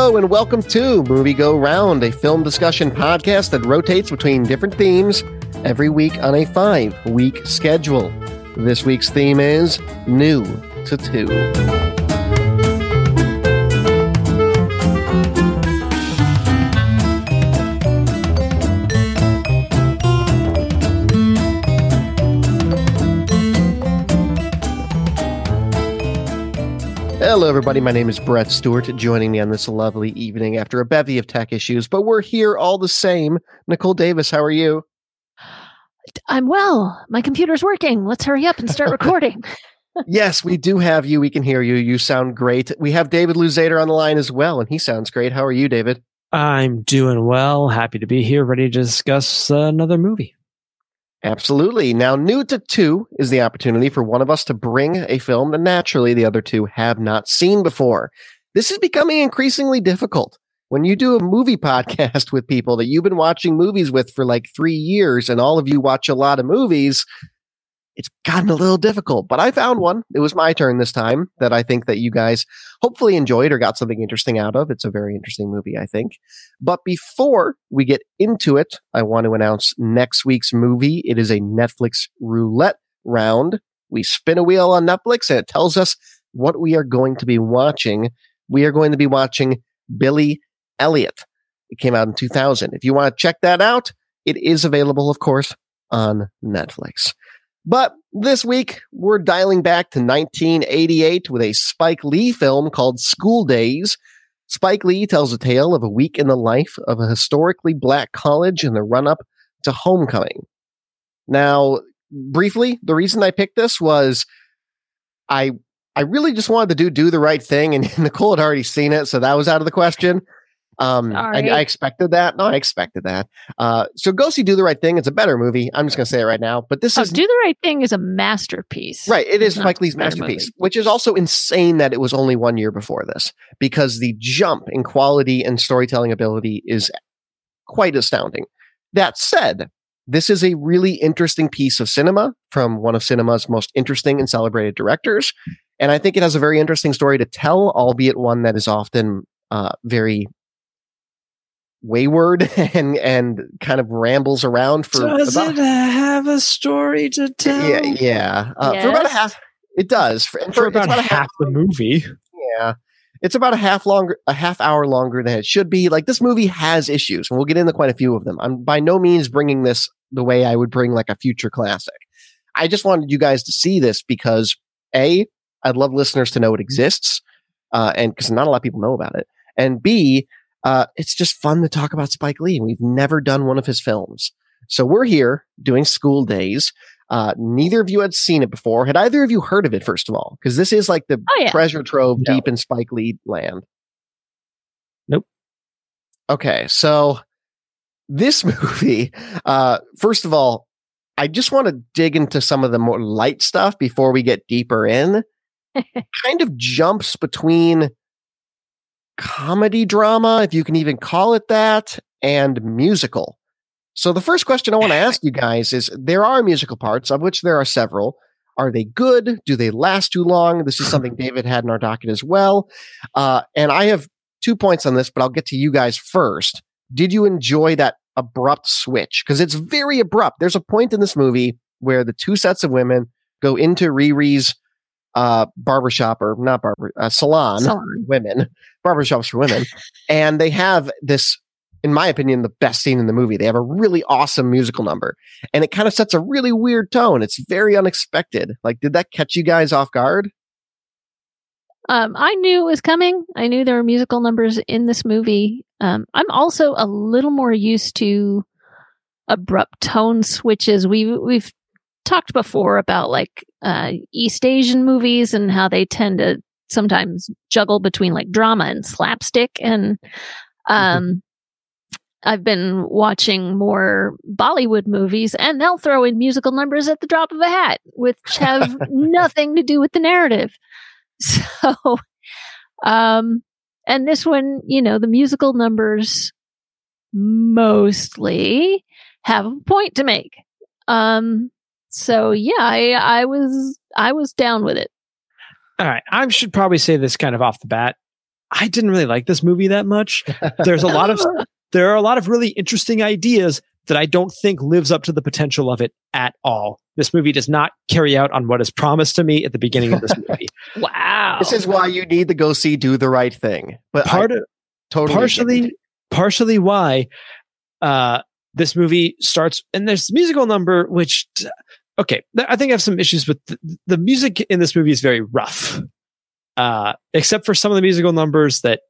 Hello and welcome to Movie Go Round, a film discussion podcast that rotates between different themes every week on a five week schedule. This week's theme is New to Two. Hello, everybody. My name is Brett Stewart. Joining me on this lovely evening after a bevy of tech issues, but we're here all the same. Nicole Davis, how are you? I'm well. My computer's working. Let's hurry up and start recording. yes, we do have you. We can hear you. You sound great. We have David Luzader on the line as well, and he sounds great. How are you, David? I'm doing well. Happy to be here, ready to discuss uh, another movie. Absolutely. Now, new to two is the opportunity for one of us to bring a film that naturally the other two have not seen before. This is becoming increasingly difficult. When you do a movie podcast with people that you've been watching movies with for like three years and all of you watch a lot of movies, it's gotten a little difficult, but I found one. It was my turn this time that I think that you guys hopefully enjoyed or got something interesting out of. It's a very interesting movie, I think. But before we get into it, I want to announce next week's movie. It is a Netflix roulette round. We spin a wheel on Netflix and it tells us what we are going to be watching. We are going to be watching Billy Elliot. It came out in 2000. If you want to check that out, it is available, of course, on Netflix. But this week, we're dialing back to 1988 with a Spike Lee film called School Daze. Spike Lee tells a tale of a week in the life of a historically black college in the run up to homecoming. Now, briefly, the reason I picked this was I I really just wanted to do do the right thing, and Nicole had already seen it, so that was out of the question. Um, I, I, expected that. No, I expected that. Uh, so go see Do the Right Thing. It's a better movie. I'm just going to say it right now. But this oh, is Do the Right Thing is a masterpiece. Right. It is Spike Lee's masterpiece, movie. which is also insane that it was only one year before this because the jump in quality and storytelling ability is quite astounding. That said, this is a really interesting piece of cinema from one of cinema's most interesting and celebrated directors. And I think it has a very interesting story to tell, albeit one that is often uh, very wayward and and kind of rambles around for does about, it have a story to tell? Yeah yeah. Uh, yes. for about a half it does. For, for, for about, about, half, half the movie. Yeah. It's about a half longer a half hour longer than it should be. Like this movie has issues and we'll get into quite a few of them. I'm by no means bringing this the way i would bring like a future classic. I just wanted you guys to see this because a i'd love listeners to know it exists uh, and because not a lot of people know about it and b uh, it's just fun to talk about Spike Lee. We've never done one of his films. So we're here doing School Daze. Uh, neither of you had seen it before. Had either of you heard of it, first of all? Because this is like the oh, yeah. treasure trove no. deep in Spike Lee land. Nope. Okay, so this movie, uh, first of all, I just want to dig into some of the more light stuff before we get deeper in. kind of jumps between comedy drama, if you can even call it that, and musical. So the first question I want to ask you guys is there are musical parts, of which there are several. Are they good? Do they last too long? This is something David had in our docket as well. Uh, and I have two points on this, but I'll get to you guys first. Did you enjoy that abrupt switch? Because it's very abrupt. There's a point in this movie where the two sets of women go into Riri's uh, barbershop or not barber, uh, salon, salon. women, barbershops for women. and they have this, in my opinion, the best scene in the movie. They have a really awesome musical number and it kind of sets a really weird tone. It's very unexpected. Like, did that catch you guys off guard? Um, I knew it was coming. I knew there were musical numbers in this movie. Um, I'm also a little more used to abrupt tone switches. We we've talked before about like uh, East Asian movies and how they tend to sometimes juggle between like drama and slapstick. And mm-hmm. um, mm-hmm. I've been watching more Bollywood movies, and they'll throw in musical numbers at the drop of a hat, which have nothing to do with the narrative. So, um, and this one, you know, the musical numbers mostly have a point to make. Um, so yeah, I, I was I was down with it. All right, I should probably say this kind of off the bat. I didn't really like this movie that much. There's a lot of there are a lot of really interesting ideas that I don't think lives up to the potential of it at all. This movie does not carry out on what is promised to me at the beginning of this movie. wow. This is why you need to go see Do the Right Thing. But part I of totally partially partially why uh this movie starts and there's musical number which okay i think i have some issues with the, the music in this movie is very rough. Uh except for some of the musical numbers that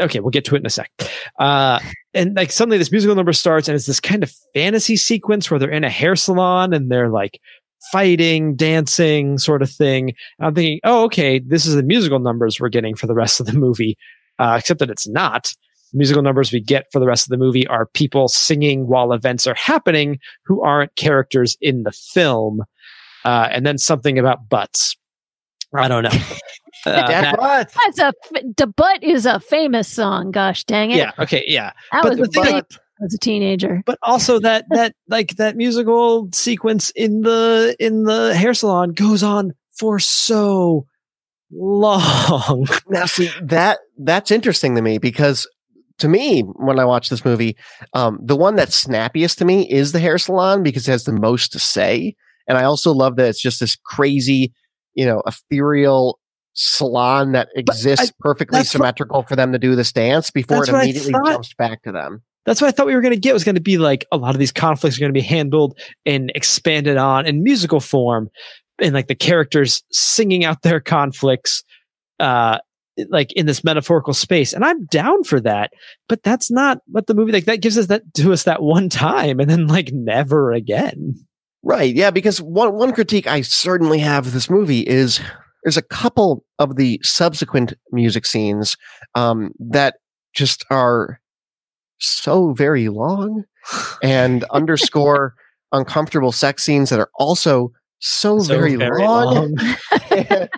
okay we'll get to it in a sec. Uh and like suddenly this musical number starts and it's this kind of fantasy sequence where they're in a hair salon and they're like fighting dancing sort of thing. And i'm thinking oh okay this is the musical numbers we're getting for the rest of the movie uh, except that it's not the musical numbers we get for the rest of the movie are people singing while events are happening who aren't characters in the film. Uh, and then something about butts. I don't know. Uh, that- butt. That's a f- the butt is a famous song. Gosh dang it! yeah. Okay. Yeah. that but was the thing- as a teenager. But also that that like that musical sequence in the in the hair salon goes on for so long. Now, see that that's interesting to me because to me, when I watch this movie, um, the one that's snappiest to me is the hair salon because it has the most to say, and I also love that it's just this crazy, you know, ethereal salon that exists perfectly that's what- symmetrical for them to do this dance before it immediately jumps back to them. That's what I thought we were going to get was going to be like a lot of these conflicts are going to be handled and expanded on in musical form and like the characters singing out their conflicts uh like in this metaphorical space and I'm down for that but that's not what the movie like that gives us that to us that one time and then like never again Right. Yeah. Because one, one critique I certainly have of this movie is there's a couple of the subsequent music scenes um, that just are so very long and underscore uncomfortable sex scenes that are also so, So very, long.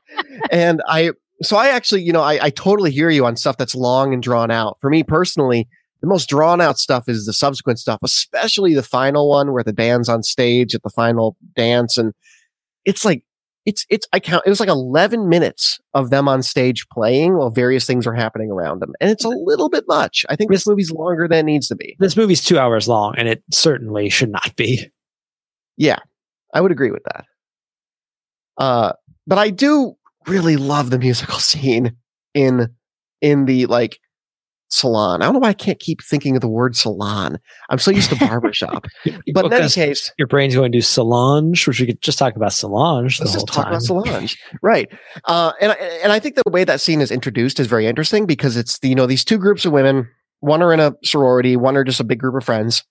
and I, so I actually, you know, I, I totally hear you on stuff that's long and drawn out. For me personally, the most drawn out stuff is the subsequent stuff, especially the final one where the band's on stage at the final dance. And it's like, it's, it's, I count, it was like 11 minutes of them on stage playing while various things are happening around them. And it's a little bit much. I think this movie's longer than it needs to be. this movie's 2 hours long and it certainly should not be Yeah, I would agree with that. Uh, but I do really love the musical scene in in the like salon. I don't know why I can't keep thinking of the word salon. I'm so used to barbershop. But in any case, your brain's going to Solange which we could just talk about Solange let's just talk time about Solange, right? Uh, and I- and I think the way that scene is introduced is very interesting because it's the, you know these two groups of women. One are in a sorority, one are just a big group of friends.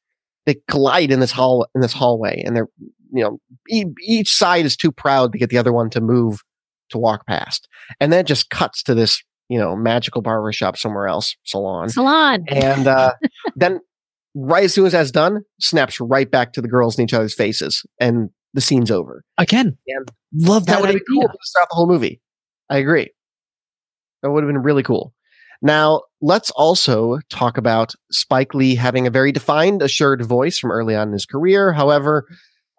They collide in this hall in this hallway, and they're you know e- each side is too proud to get the other one to move to walk past, and then it just cuts to this you know magical barbershop somewhere else salon, Salon. and uh, then right as soon as that's done, snaps right back to the girls in each other's faces, and the scene's over. again And love That that, would have been cool to start the whole movie. I agree. That would have been really cool. Now, let's also talk about Spike Lee having a very defined, assured voice from early on in his career. However,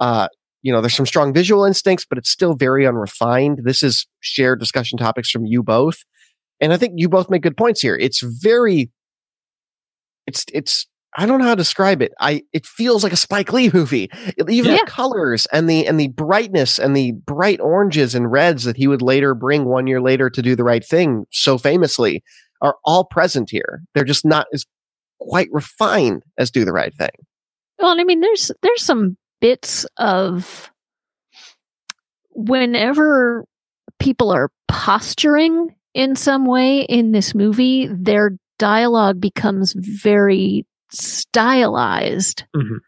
uh, you know, there's some strong visual instincts, but it's still very unrefined. This is shared discussion topics from you both. And I think you both make good points here. It's very, it's, it's, I don't know how to describe it. I, it feels like a Spike Lee movie. It- even Yeah. the colors and the, and the brightness and the bright oranges and reds that he would later bring one year later to do the right thing so famously are all present here. They're just not as quite refined as do the right thing. Well, and I mean, there's there's some bits of whenever people are posturing in some way in this movie, their dialogue becomes very stylized, Mhm.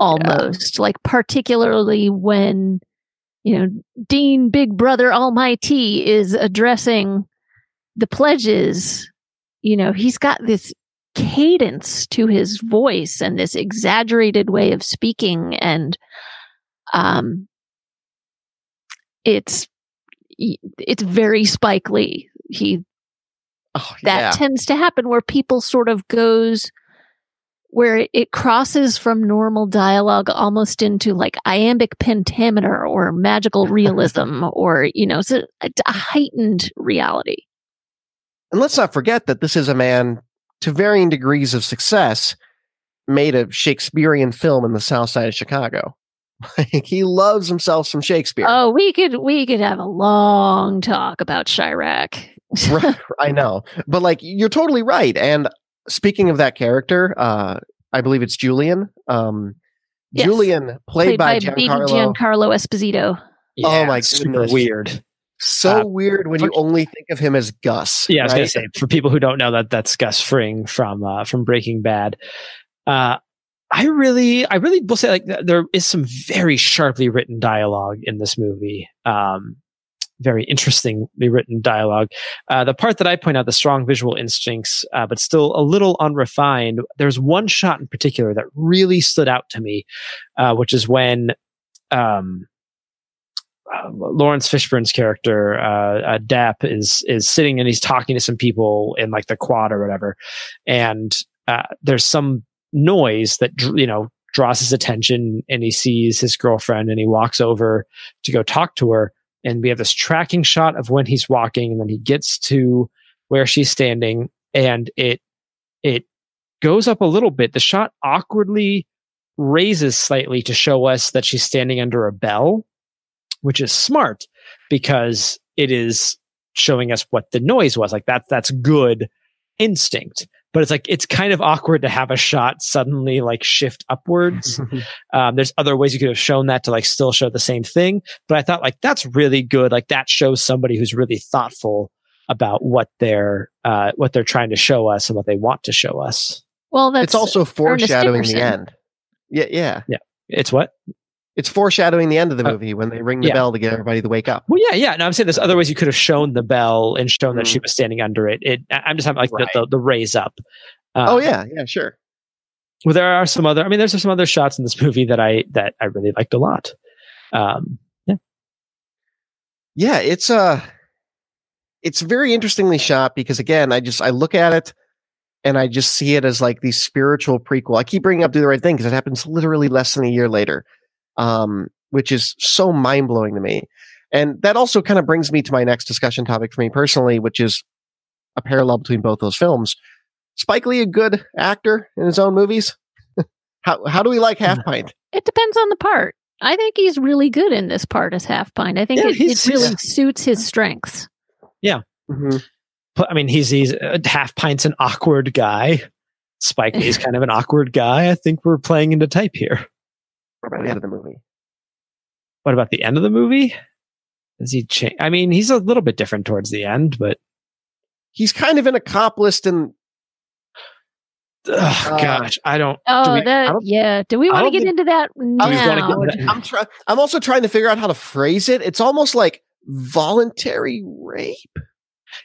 almost like particularly when you know Dean Big Brother Almighty is addressing the pledges. You know, he's got this cadence to his voice and this exaggerated way of speaking and um it's it's very Spike Lee. He Oh, that yeah. tends to happen where people sort of goes where it, crosses from normal dialogue almost into like iambic pentameter or magical realism or you know so a, a heightened reality And let's not forget that this is a man to varying degrees of success made a Shakespearean film in the South Side of Chicago. Like he loves himself some Shakespeare. Oh, we could we could have a long talk about Chi-Raq. right, I know, but like you're totally right. And speaking of that character, uh, I believe it's Julian. Um, Yes. Julian, played, Played by, by, baby Giancarlo. Giancarlo Esposito. Oh my super goodness. weird. So Uh, weird when you only think of him as Gus. Yeah, I was gonna say for people who don't know that that's Gus Fring from uh, from Breaking Bad. Uh, I really, I really will say like there is some very sharply written dialogue in this movie. Um, very interestingly written dialogue. Uh, the part that I point out, the strong visual instincts, uh, but still a little unrefined. There's one shot in particular that really stood out to me, uh, which is when um, uh, Laurence Fishburne's character, uh, uh, Dap, is is sitting and he's talking to some people in like the quad or whatever, and uh, there's some noise that you know draws his attention, and he sees his girlfriend, and he walks over to go talk to her, and we have this tracking shot of when he's walking, and then he gets to where she's standing, and it it goes up a little bit. The shot awkwardly raises slightly to show us that she's standing under a bell which is smart because it is showing us what the noise was. Like that's that's good instinct. But it's like it's kind of awkward to have a shot suddenly like shift upwards. um, there's other ways you could have shown that to like still show the same thing. But I thought like that's really good. Like that shows somebody who's really thoughtful about what they're uh, what they're trying to show us and what they want to show us. Well, that's it's also foreshadowing the end. Yeah, Yeah, yeah. It's what? It's foreshadowing the end of the Uh, movie when they ring the yeah. bell to get everybody to wake up. Well, yeah, yeah. No, I'm saying there's other ways you could have shown the bell and shown that she Mhm. was standing under it. It, I'm just having like Right. the, the the raise up. Uh, oh yeah, yeah, sure. Well, there are some other. I mean, there's some other shots in this movie that I that I really liked a lot. Um, yeah, Yeah, it's uh it's very interestingly shot because again, I just I look at it and I just see it as like the spiritual prequel. I keep bringing up Do the Right Thing because it happens literally less than a year later, um, which is so mind blowing to me. And that also kind of brings me to my next discussion topic for me personally, which is a parallel between both those films. Spike Lee, a good actor in his own movies. how how do we like Half Pint? It depends on the part. I think he's really good in this part as Half Pint. I think Yeah, it, it really yeah. suits his strengths. Mhm. but I mean, he's he's uh, half pints an awkward guy. Spike Lee is kind of an awkward guy. I think we're playing into type here. What about the end of the movie? What about the end of the movie? Does he change? I mean, he's a little bit different towards the end, but He's kind of an accomplice and ugh, Uh, gosh, I don't. Oh, we- I that don't- yeah. Do we want to get think- into that we get now? into that. I'm trying. I'm also trying to figure out how to phrase it. It's almost like voluntary rape.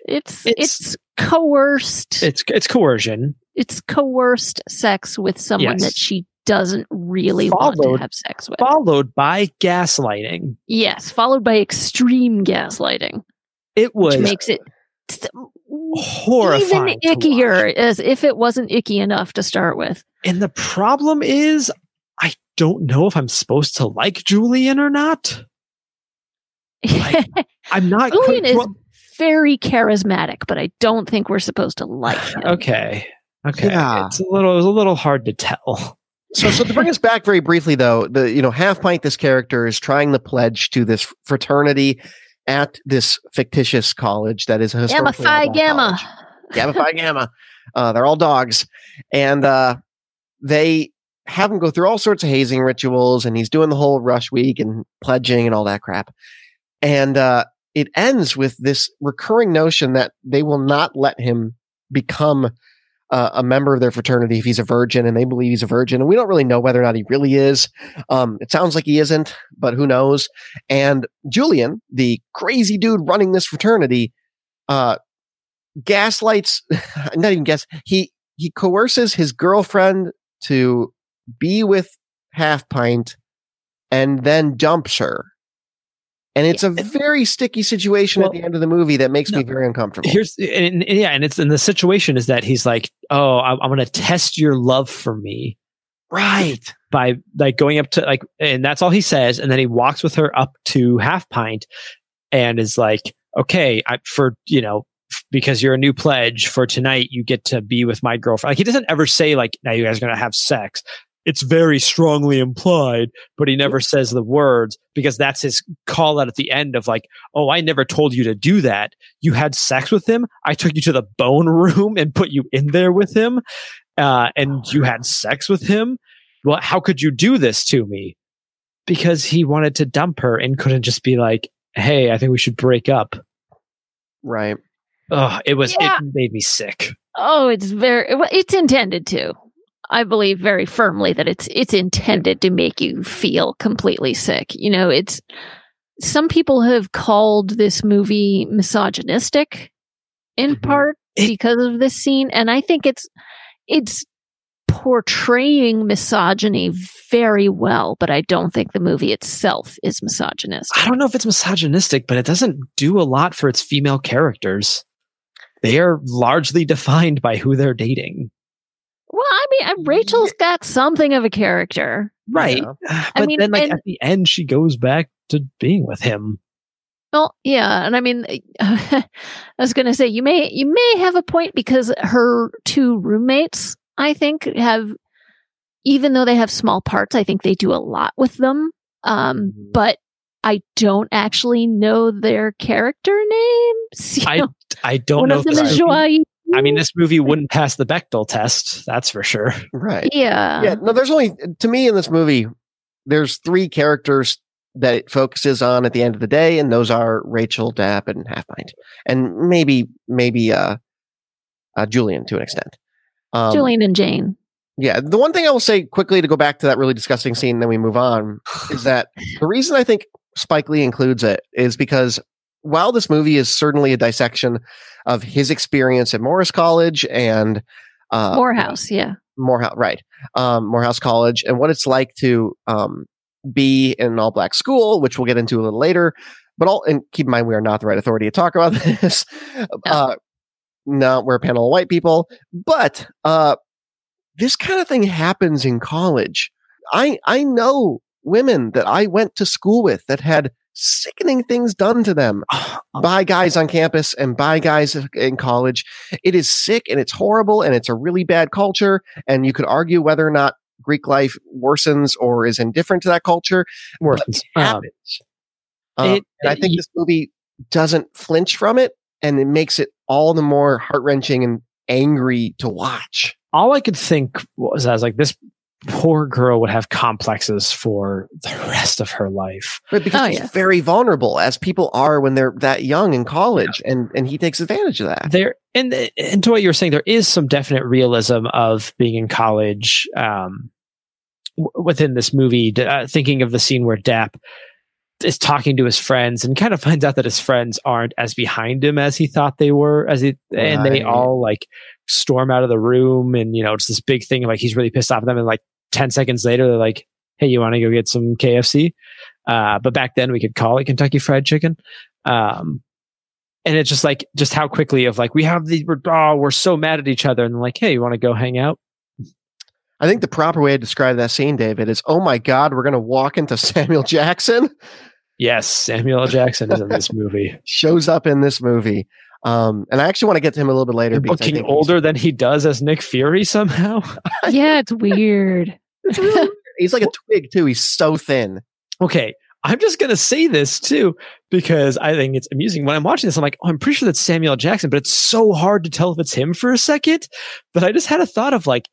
It's, It's- it's coerced. It's it's coercion. it's coerced sex with someone Yes. that she doesn't really want to have sex with. followed by gaslighting. yes, followed by extreme gaslighting, It was which makes it s- horrifying. even ickier, as if it wasn't icky enough to start with. And the problem is, I don't know if I'm supposed to like Julian or not. Like, I'm not. Julian quite- is very charismatic, but I don't think we're supposed to like him. okay. Okay. Yeah. It's a little. It was a little hard to tell. So, so to bring us back very briefly, though, the you know half pint this character is trying to pledge to this fraternity at this fictitious college that is a Gamma Phi Gamma. college. Gamma Phi Gamma. Uh, they're all dogs, and uh, they have him go through all sorts of hazing rituals, and he's doing the whole rush week and pledging and all that crap. And uh, it ends with this recurring notion that they will not let him become uh, a member of their fraternity if he's a virgin, and they believe he's a virgin, and we don't really know whether or not he really is. Um, it sounds like he isn't, but who knows? And Julian, the crazy dude running this fraternity, uh, gaslights, not even gas, he, he coerces his girlfriend to be with Half Pint and then dumps her. And it's a very sticky situation Well, at the end of the movie that makes me very uncomfortable. Here's and, and yeah, and it's and the situation is that he's like, oh, I'm, I'm going to test your love for me right. by like going up to like, and that's all he says, and then he walks with her up to half pint, and is like, okay, I for you know. because you're a new pledge for tonight, you get to be with my girlfriend. Like he doesn't ever say like, now you guys are going to have sex. It's very strongly implied, but he never says the words because that's his call out at the end of like, oh, I never told you to do that. You had sex with him. I took you to the bone room and put you in there with him. Uh, and you had sex with him. Well, how could you do this to me? Because he wanted to dump her and couldn't just be like, hey, I think we should break up. Right. Oh, it was Yeah. it made me sick. Oh, it's very it's intended to. I believe very firmly that it's it's intended to make you feel completely sick. You know, it's some people have called this movie misogynistic in Mhm. part because of this scene and I think it's it's portraying misogyny very well, but I don't think the movie itself is misogynistic. I don't know if it's misogynistic, but it doesn't do a lot for its female characters. They are largely defined by who they're dating. Well, I mean, uh, Rachel's got something of a character. Right. Yeah. But mean, then like and- at the end she goes back to being with him. Well, yeah, and I mean, I was going to say you may you may have a point because her two roommates, I think, have even though they have small parts, I think they do a lot with them. Um, Mhm. but I don't actually know their character names. You I know, I don't one know of them is Joy. I mean this movie wouldn't pass the Bechdel test, that's for sure. Right. yeah, yeah. No, there's only to me in this movie. There's three characters that it focuses on at the end of the day, and those are Rachel, Dap, and Half Pint, and maybe maybe uh, uh Julian to an extent. Um, Julian and Jane. Yeah, the one thing I will say quickly to go back to that really disgusting scene, and then we move on, is that the reason I think Spike Lee includes it is because while this movie is certainly a dissection of his experience at Morris College and uh, Morehouse, yeah. Morehouse, right, um, Morehouse College, and what it's like to um, be in an all black school, which we'll get into a little later. But all, and keep in mind, we are not the right authority to talk about this. Uh, no, we're a panel of white people, but uh, this kind of thing happens in college. I I know women that I went to school with that had sickening things done to them by guys on campus and by guys in college. It is sick and it's horrible and it's a really bad culture. And you could argue whether or not Greek life worsens or is indifferent to that culture. Worse. But it Um, happens. Um, it- I think it- this movie doesn't flinch from it and it makes it all the more heart wrenching and angry to watch. all I could think was I was like, this poor girl would have complexes for the rest of her life. But because Oh, he's yeah. very vulnerable, as people are when they're that young in college, and and he takes advantage of that. There and and to what you were saying, there is some definite realism of being in college um, w- within this movie. Uh, thinking of the scene where Dap is talking to his friends and kind of finds out that his friends aren't as behind him as he thought they were, as he and they all like storm out of the room, and you know it's this big thing. Like he's really pissed off at them, and like ten seconds later, they're like, "Hey, you want to go get some KFC?" Uh, but back then, we could call it Kentucky Fried Chicken. Um, and it's just like just how quickly of like we have the we're, oh, we're so mad at each other and like hey you want to go hang out I think the proper way to describe that scene, David, is oh my God, we're going to walk into Samuel Jackson. yes samuel jackson is in this movie Shows up in this movie. Um, and I actually want to get to him a little bit later. because I looking think he's- older than he does as nick fury somehow yeah, it's weird. It's really weird. He's like a twig too. He's so thin. okay i'm just gonna say this too because i think it's amusing when i'm watching this i'm like oh i'm pretty sure that's samuel jackson but it's so hard to tell if it's him for a second But i just had a thought of like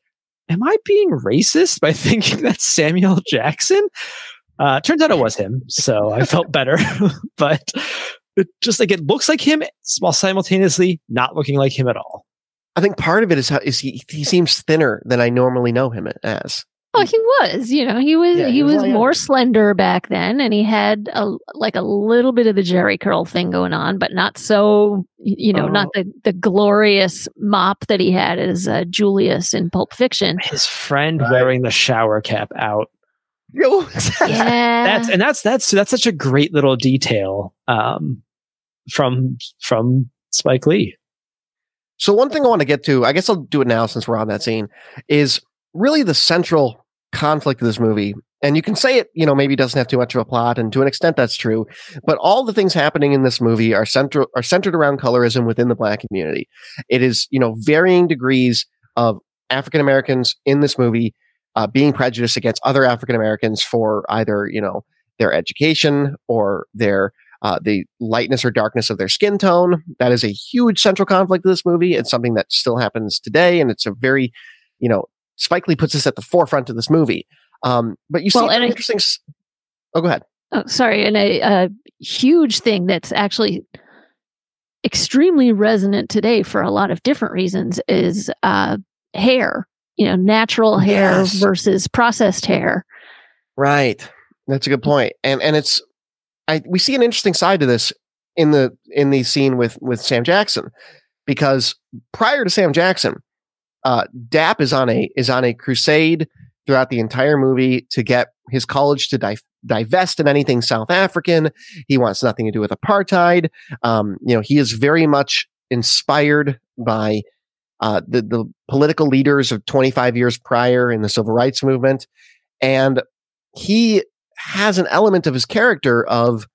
am i being racist by thinking that's samuel jackson uh turns out it was him so i felt better but it just like it looks like him while simultaneously not looking like him at all I think part of it is how is he he seems thinner than I normally know him as. Oh, he was. You know, he was. Yeah, he, he was was like- more slender back then, and he had a like a little bit of the Jheri curl thing going on, but not so. You know, not Oh. the the glorious mop that he had as uh, Julius in Pulp Fiction. his friend Right. wearing the shower cap out Yeah, that's and that's that's that's such a great little detail um from from spike lee So one thing I want to get to, I guess I'll do it now since we're on that scene, is really the central conflict of this movie And you can say it, you know, maybe doesn't have too much of a plot, and to an extent that's true. But all the things happening in this movie are central are centered around colorism within the black community. It is, you know, varying degrees of African Americans in this movie uh, being prejudiced against other African Americans for either, you know, their education or their uh, the lightness or darkness of their skin tone. That is a huge central conflict of this movie. It's something that still happens today, and it's a very, you know, Spike Lee puts this at the forefront of this movie. Um, but you Well, see and interesting. oh, go ahead. Oh, sorry, and a, a huge thing that's actually extremely resonant today for a lot of different reasons is uh, hair. You know, natural hair Yes. versus processed hair. Right. That's a good point. And and it's I we see an interesting side to this in the in the scene with with Sam Jackson because prior to Sam Jackson, uh Dap is on a is on a crusade throughout the entire movie to get his college to di- divest of anything South African. He wants nothing to do with apartheid. Um, you know, he is very much inspired by uh, the the political leaders of 25 years prior in the civil rights movement, and he has an element of his character of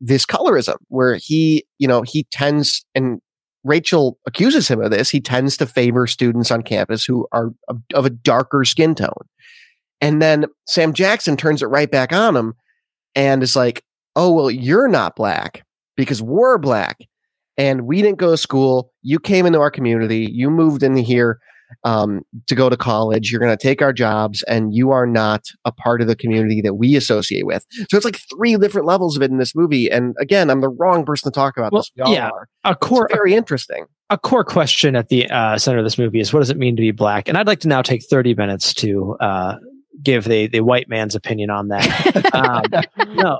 this colorism where he, you know, he tends and Rachel accuses him of this. He tends to favor students on campus who are of, of a darker skin tone. And then Sam Jackson turns it right back on him and is like, oh, well, you're not black because we're black and we didn't go to school. You came into our community. You moved in here um, to go to college. You're going to take our jobs and you are not a part of the community that we associate with. So it's like three different levels of it in this movie. And again, I'm the wrong person to talk about Well, this. We all yeah. are. A core It's very interesting. a core question at the uh, center of this movie is what does it mean to be black? And I'd like to now take 30 minutes to uh, give the, the white man's opinion on that. um, no.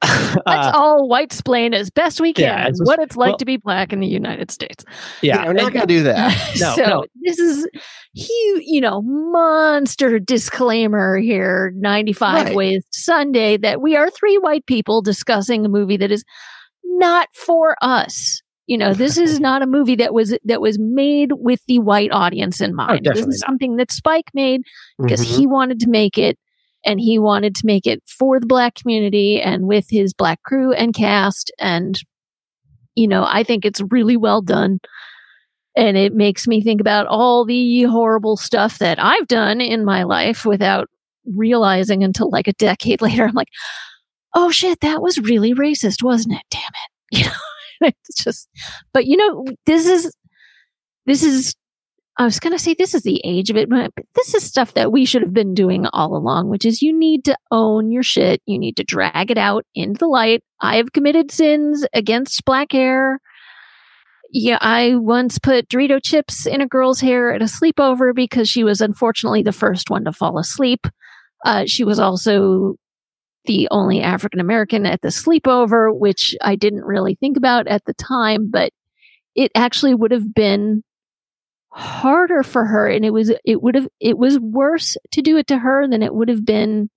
Let's Uh, all white splain as best we can yeah, it's just- what it's like well- to be black in the United States. yeah. we're not going to do that. No, so no. this is huge, you know, monster disclaimer here 95 Right. ways to Sunday that we are three white people discussing a movie that is not for us. You know, this is not a movie that was that was made with the white audience in mind. this Oh, definitely. is something that Spike made because Mhm. he wanted to make it and he wanted to make it for the black community and with his black crew and cast and you know i think it's really well done. And it makes me think about all the horrible stuff that i've done in my life without realizing until like a decade later. I'm like oh shit that was really racist wasn't it? Damn it. You know it's just but you know this is this is I was going to say this is the age of it, but this is stuff that we should have been doing all along, which is you need to own your shit. You need to drag it out into the light. I have committed sins against black hair. Yeah, I once put Dorito chips in a girl's hair at a sleepover because she was unfortunately the first one to fall asleep. Uh, she was also the only African American at the sleepover, which I didn't really think about at the time, but it actually would have been harder for her and it was it would have it was worse to do it to her than it would have been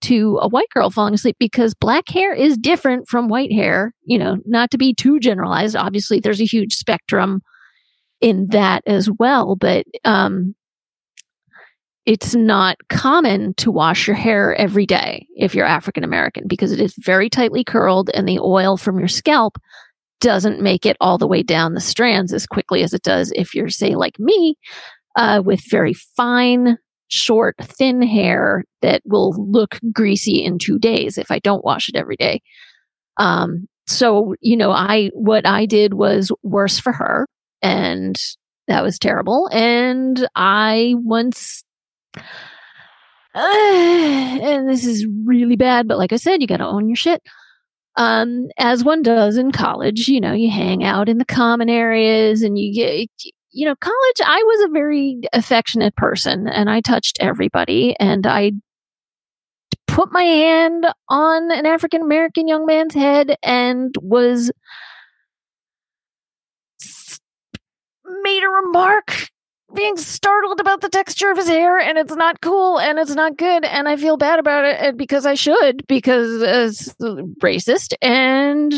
to a white girl falling asleep because black hair is different from white hair you know not to be too generalized obviously there's a huge spectrum in that as well but um it's not common to wash your hair every day if you're African American because it is very tightly curled and the oil from your scalp doesn't make it all the way down the strands as quickly as it does if you're, say, like me, uh, with very fine, short, thin hair that will look greasy in two days if I don't wash it every day. Um, so, you know, I, what I did was worse for her and that was terrible. And I once, and this is really bad, but like I said, you got to own your shit. Um, as one does in college, you know, you hang out in the common areas and you get, you know, college, I was a very affectionate person and I touched everybody and I put my hand on an African American young man's head and was made a remark being startled about the texture of his hair and it's not cool and it's not good and I feel bad about it because I should because it's racist and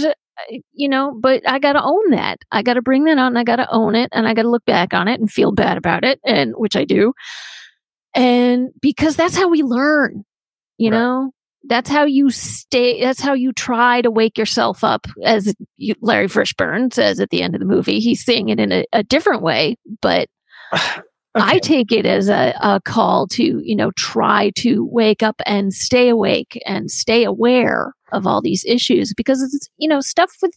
you know but I got to own that. I got to bring that on and I got to own it and I got to look back on it and feel bad about it and which I do. And because that's how we learn. You Right. know, that's how you stay. That's how you try to wake yourself up, as you, Larry Fishburne says at the end of the movie. He's saying it in a, a different way, but I take it as a, a call to, you know, try to wake up and stay awake and stay aware of all these issues because it's, you know, stuff with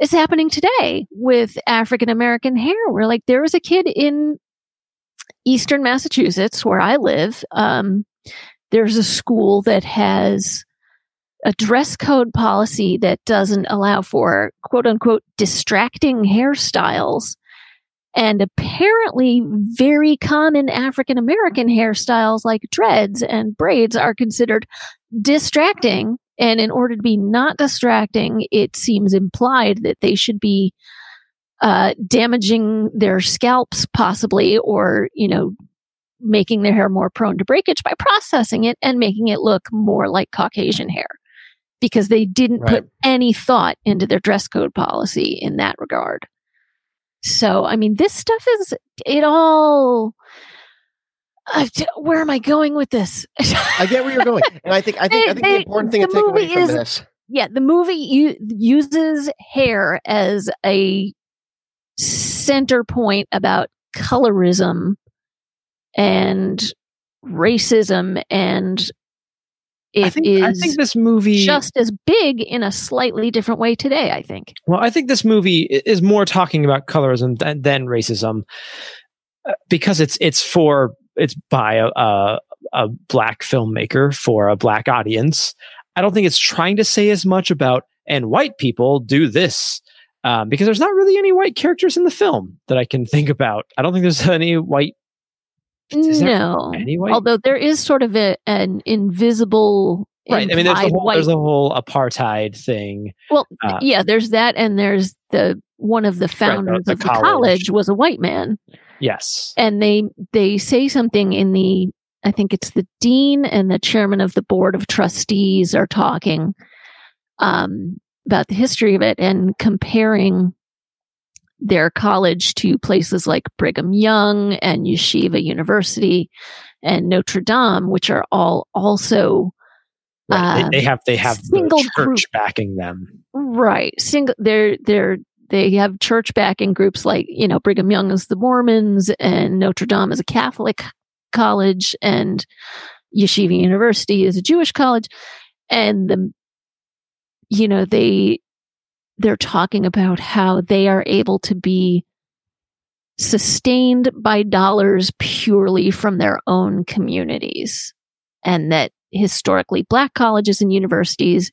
is happening today with African American hair. Where like there was a kid in Eastern Massachusetts where I live. Um, there's a school that has a dress code policy that doesn't allow for quote unquote distracting hairstyles and apparently very common African American hairstyles like dreads and braids are considered distracting. And in order to be not distracting, it seems implied that they should be uh, damaging their scalps, possibly, or, you know, making their hair more prone to breakage by processing it and making it look more like Caucasian hair because they didn't Right. put any thought into their dress code policy in that regard. So, I mean, this stuff is it all. Uh, where am I going with this? I get where you're going, and I think I think I think the important thing the to take away movie from is- this. yeah, the movie u- uses hair as a center point about colorism and racism, and I think, is I think this movie just as big in a slightly different way today. I think. Well, I think this movie is more talking about colorism than, than racism uh, because it's it's for it's by a, a a black filmmaker for a black audience. I don't think it's trying to say as much about and white people do this um, because there's not really any white characters in the film that I can think about. I don't think there's any white. No, any white- although there is sort of a, an invisible. Right. I mean, there's the implied whole white there's the whole apartheid thing. Well, Uh, yeah, there's that, and there's the one of the founders the of the college. college was a white man, Yes. and they they say something in the I think it's the dean and the chairman of the board of trustees are talking um, about the history of it and comparing their college to places like Brigham Young and Yeshiva University and Notre Dame, which are all also Right. um, they, they have they have single the church group- backing them. Right. Single they're they're they have church backing groups like, you know, Brigham Young is the Mormons and Notre Dame is a Catholic college and Yeshiva University is a Jewish college. And the you know, they they're talking about how they are able to be sustained by dollars purely from their own communities. And that historically black colleges and universities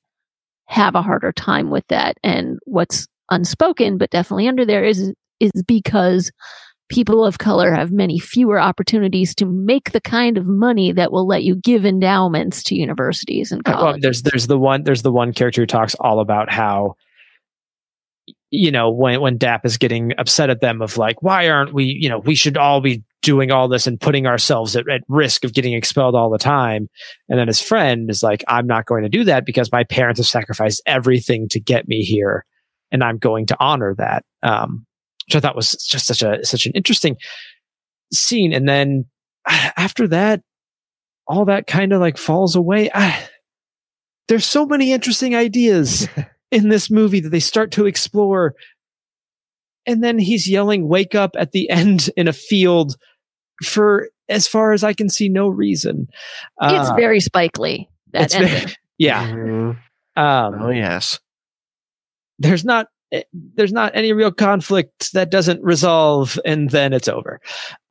have a harder time with that. And what's unspoken, but definitely under there is is because people of color have many fewer opportunities to make the kind of money that will let you give endowments to universities and Right, Well, colleges. there's there's the one there's the one character who talks all about how you know when when Dap is getting upset at them of like why aren't we you know we should all be doing all this and putting ourselves at, at risk of getting expelled all the time. And then his friend is like I'm not going to do that because my parents have sacrificed everything to get me here and I'm going to honor that. Um which I thought was just such a such an interesting scene. And then after that all that kind of like falls away. I, there's so many interesting ideas in this movie that they start to explore. And then he's yelling, wake up at the end in a field for, as far as I can see, no reason. it's Uh, very Spike Lee. That it's ending. very- yeah. Mhm. Um, Oh yes. there's not, eh, there's not any real conflict that doesn't resolve and then it's over.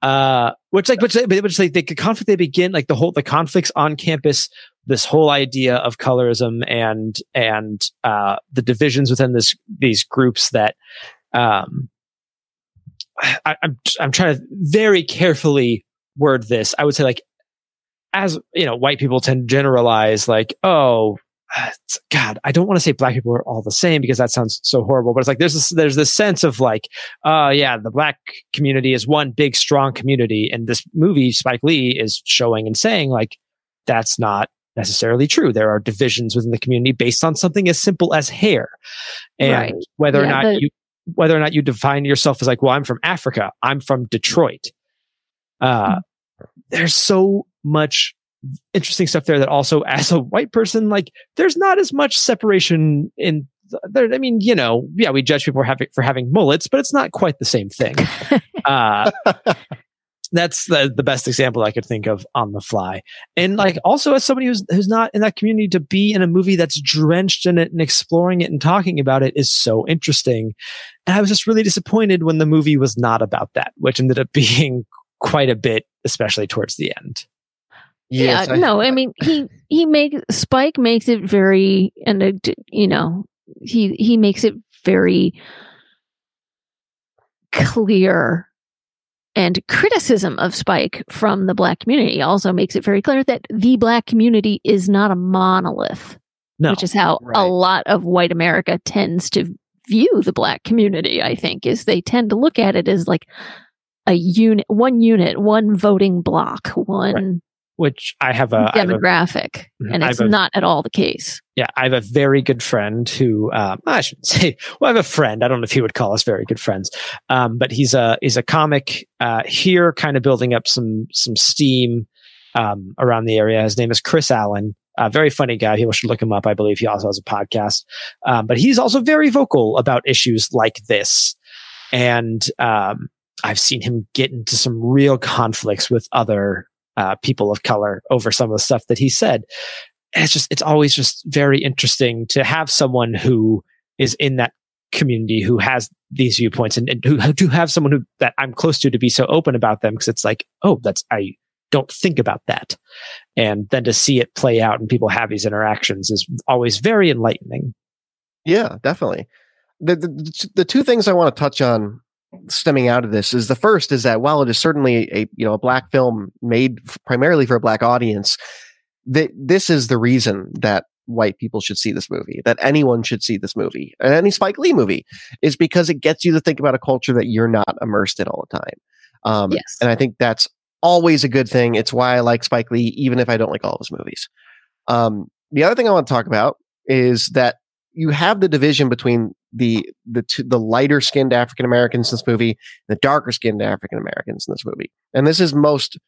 Uh, which like, which, which like the conflict they begin, like the whole, the conflicts on campus, this whole idea of colorism and, and, uh, the divisions within this, these groups that, um, I, I'm, I'm trying to very carefully word this. I would say like, as you know, white people tend to generalize like, oh, God, I don't want to say black people are all the same because that sounds so horrible. But it's like there's this there's this sense of like, uh yeah, the black community is one big strong community, and this movie Spike Lee is showing and saying like that's not necessarily true. There are divisions within the community based on something as simple as hair, and Right. whether or not the- you whether or not you define yourself as like, well, I'm from Africa, I'm from Detroit. Uh, there's so much interesting stuff there that also as a white person like there's not as much separation in there i mean you know yeah we judge people for having for having mullets but it's not quite the same thing uh that's the, the best example I could think of on the fly. And like also as somebody who's who's not in that community to be in a movie that's drenched in it and exploring it and talking about it is so interesting. And I was just really disappointed when the movie was not about that, which ended up being quite a bit, especially towards the end. Yes, yeah, I, no, I mean he he make Spike makes it very and you know he he makes it very clear and criticism of Spike from the black community. Also makes it very clear that the black community is not a monolith, no, which is how right. a lot of white America tends to view the black community, I think, is they tend to look at it as like a unit, one unit, one voting bloc, one right which I have a demographic, have a, and it's a, not at all the case. Yeah, I have a very good friend who um, I shouldn't say. Well, I have a friend. I don't know if he would call us very good friends, um, but he's a he's a comic uh, here, kind of building up some some steam um, around the area. His name is Chris Allen. A very funny guy. People should look him up. I believe he also has a podcast, um, but he's also very vocal about issues like this. And um, I've seen him get into some real conflicts with other uh, people of color over some of the stuff that he said. And it's just, it's always just very interesting to have someone who is in that community who has these viewpoints and, and who, to have someone who that I'm close to to be so open about them because it's like, oh, that's I don't think about that, and then to see it play out and people have these interactions is always very enlightening. Yeah, definitely. The, the, the two things I want to touch on stemming out of this is the first is that while it is certainly a you know a black film made primarily for a black audience, that this is the reason that white people should see this movie, that anyone should see this movie, and any Spike Lee movie, is because it gets you to think about a culture that you're not immersed in all the time. Um, yes. And I think that's always a good thing. It's why I like Spike Lee, even if I don't like all of his movies. Um, the other thing I want to talk about is that you have the division between the the two, the lighter skinned African Americans in this movie, the darker skinned African Americans in this movie, and this is most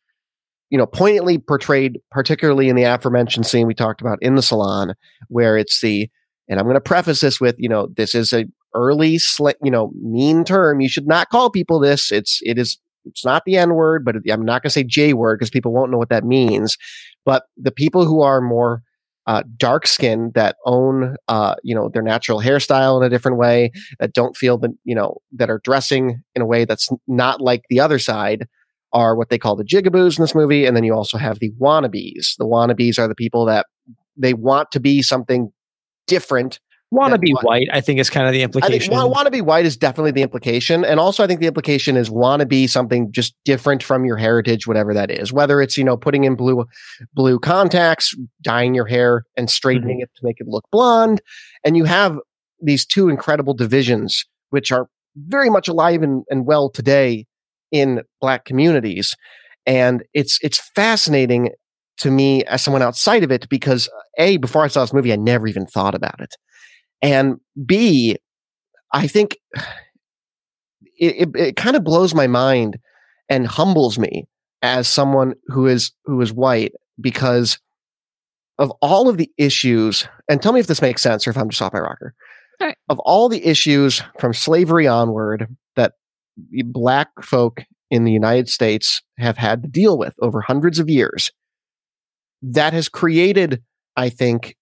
you know poignantly portrayed, particularly in the aforementioned scene we talked about in the salon, where it's the and I'm going to preface this with you know this is a early sl- you know mean term. You should not call people this. It's it is it's not the N word, but I'm not going to say J word because people won't know what that means. But the people who are more uh, dark skin that own uh, you know their natural hairstyle in a different way that don't feel that you know that are dressing in a way that's not like the other side are what they call the jigaboos in this movie. And then you also have the wannabes. The wannabes are the people that they want to be something different want to be white i think is kind of the implication I think want to be white is definitely the implication and also i think the implication is want to be something just different from your heritage whatever that is whether it's you know putting in blue blue contacts dyeing your hair and straightening mm-hmm. it to make it look blonde and you have these two incredible divisions which are very much alive and, and well today in black communities and it's it's fascinating to me as someone outside of it because a before i saw this movie i never even thought about it and B, I think it, it, it kind of blows my mind and humbles me as someone who is who is white because of all of the issues. And tell me if this makes sense or if I'm just off my rocker. All right. Of all the issues from slavery onward that black folk in the United States have had to deal with over hundreds of years, that has created, I think,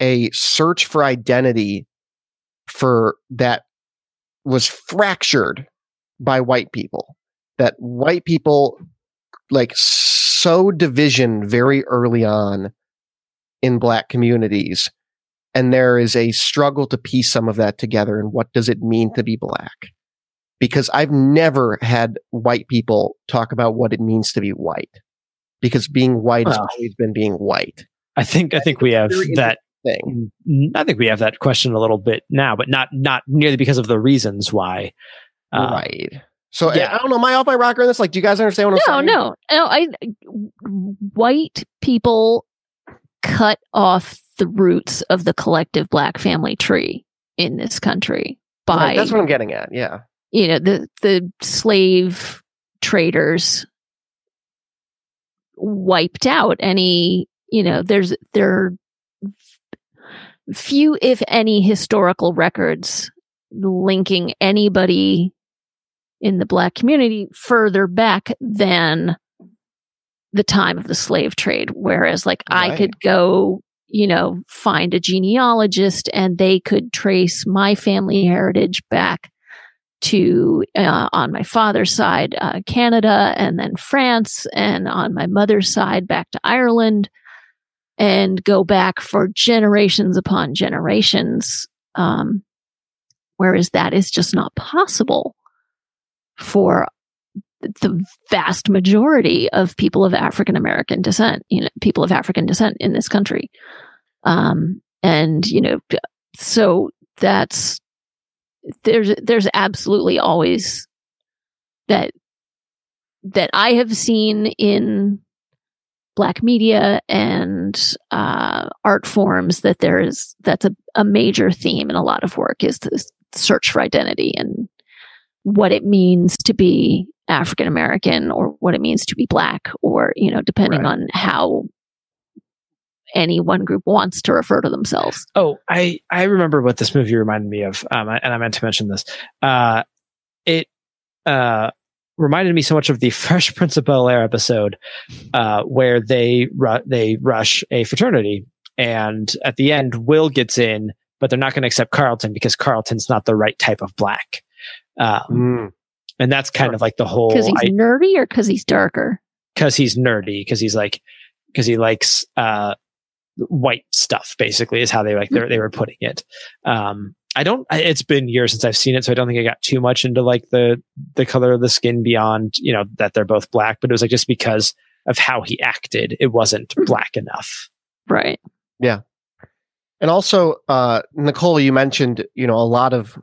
a search for identity for that was fractured by white people that white people like sow division very early on in black communities and there is a struggle to piece some of that together and what does it mean to be black? Because i've never had white people talk about what it means to be white because being white has always been being white. I think i think we have that thing. Mm, mm, I think we have that question a little bit now, but not not nearly because of the reasons why. Uh, right. So eh, yeah. I, I don't know. Am I off my rocker in this? Like, do you guys understand what I'm saying? No, no, I white people cut off the roots of the collective black family tree in this country by right, that's what I'm getting at. Yeah. You know, the the slave traders wiped out any, you know, there's, there are few, if any, historical records linking anybody in the black community further back than the time of the slave trade. Whereas, like, right. I could go, you know, find a genealogist and they could trace my family heritage back to, uh, on my father's side, uh, Canada and then France, and on my mother's side, back to Ireland, and go back for generations upon generations. Um, whereas that is just not possible for the vast majority of people of African American descent, you know, people of African descent in this country. Um, and, you know, so that's, there's, there's absolutely always that, that I have seen in black media and uh, art forms that there is that's a, a major theme in a lot of work is the search for identity and what it means to be African American or what it means to be black or, you know, depending right. on how any one group wants to refer to themselves. Oh, I, I remember what this movie reminded me of. Um, and I meant to mention this. Uh, it, uh, reminded me so much of the Fresh Prince of Bel Air episode, uh, where they, ru- they rush a fraternity and at the end, Will gets in, but they're not going to accept Carlton because Carlton's not the right type of black. Um, mm. And that's kind of like the whole because he's I, nerdy or because he's darker. Because he's nerdy. Because he's like because he likes uh, white stuff. Basically, is how they like they they were putting it. Um, I don't. It's been years since I've seen it, so I don't think I got too much into like the the color of the skin beyond you know that they're both black. But it was like just because of how he acted, it wasn't hmm. black enough. Right. Yeah. And also, uh, Nicole, you mentioned you know a lot of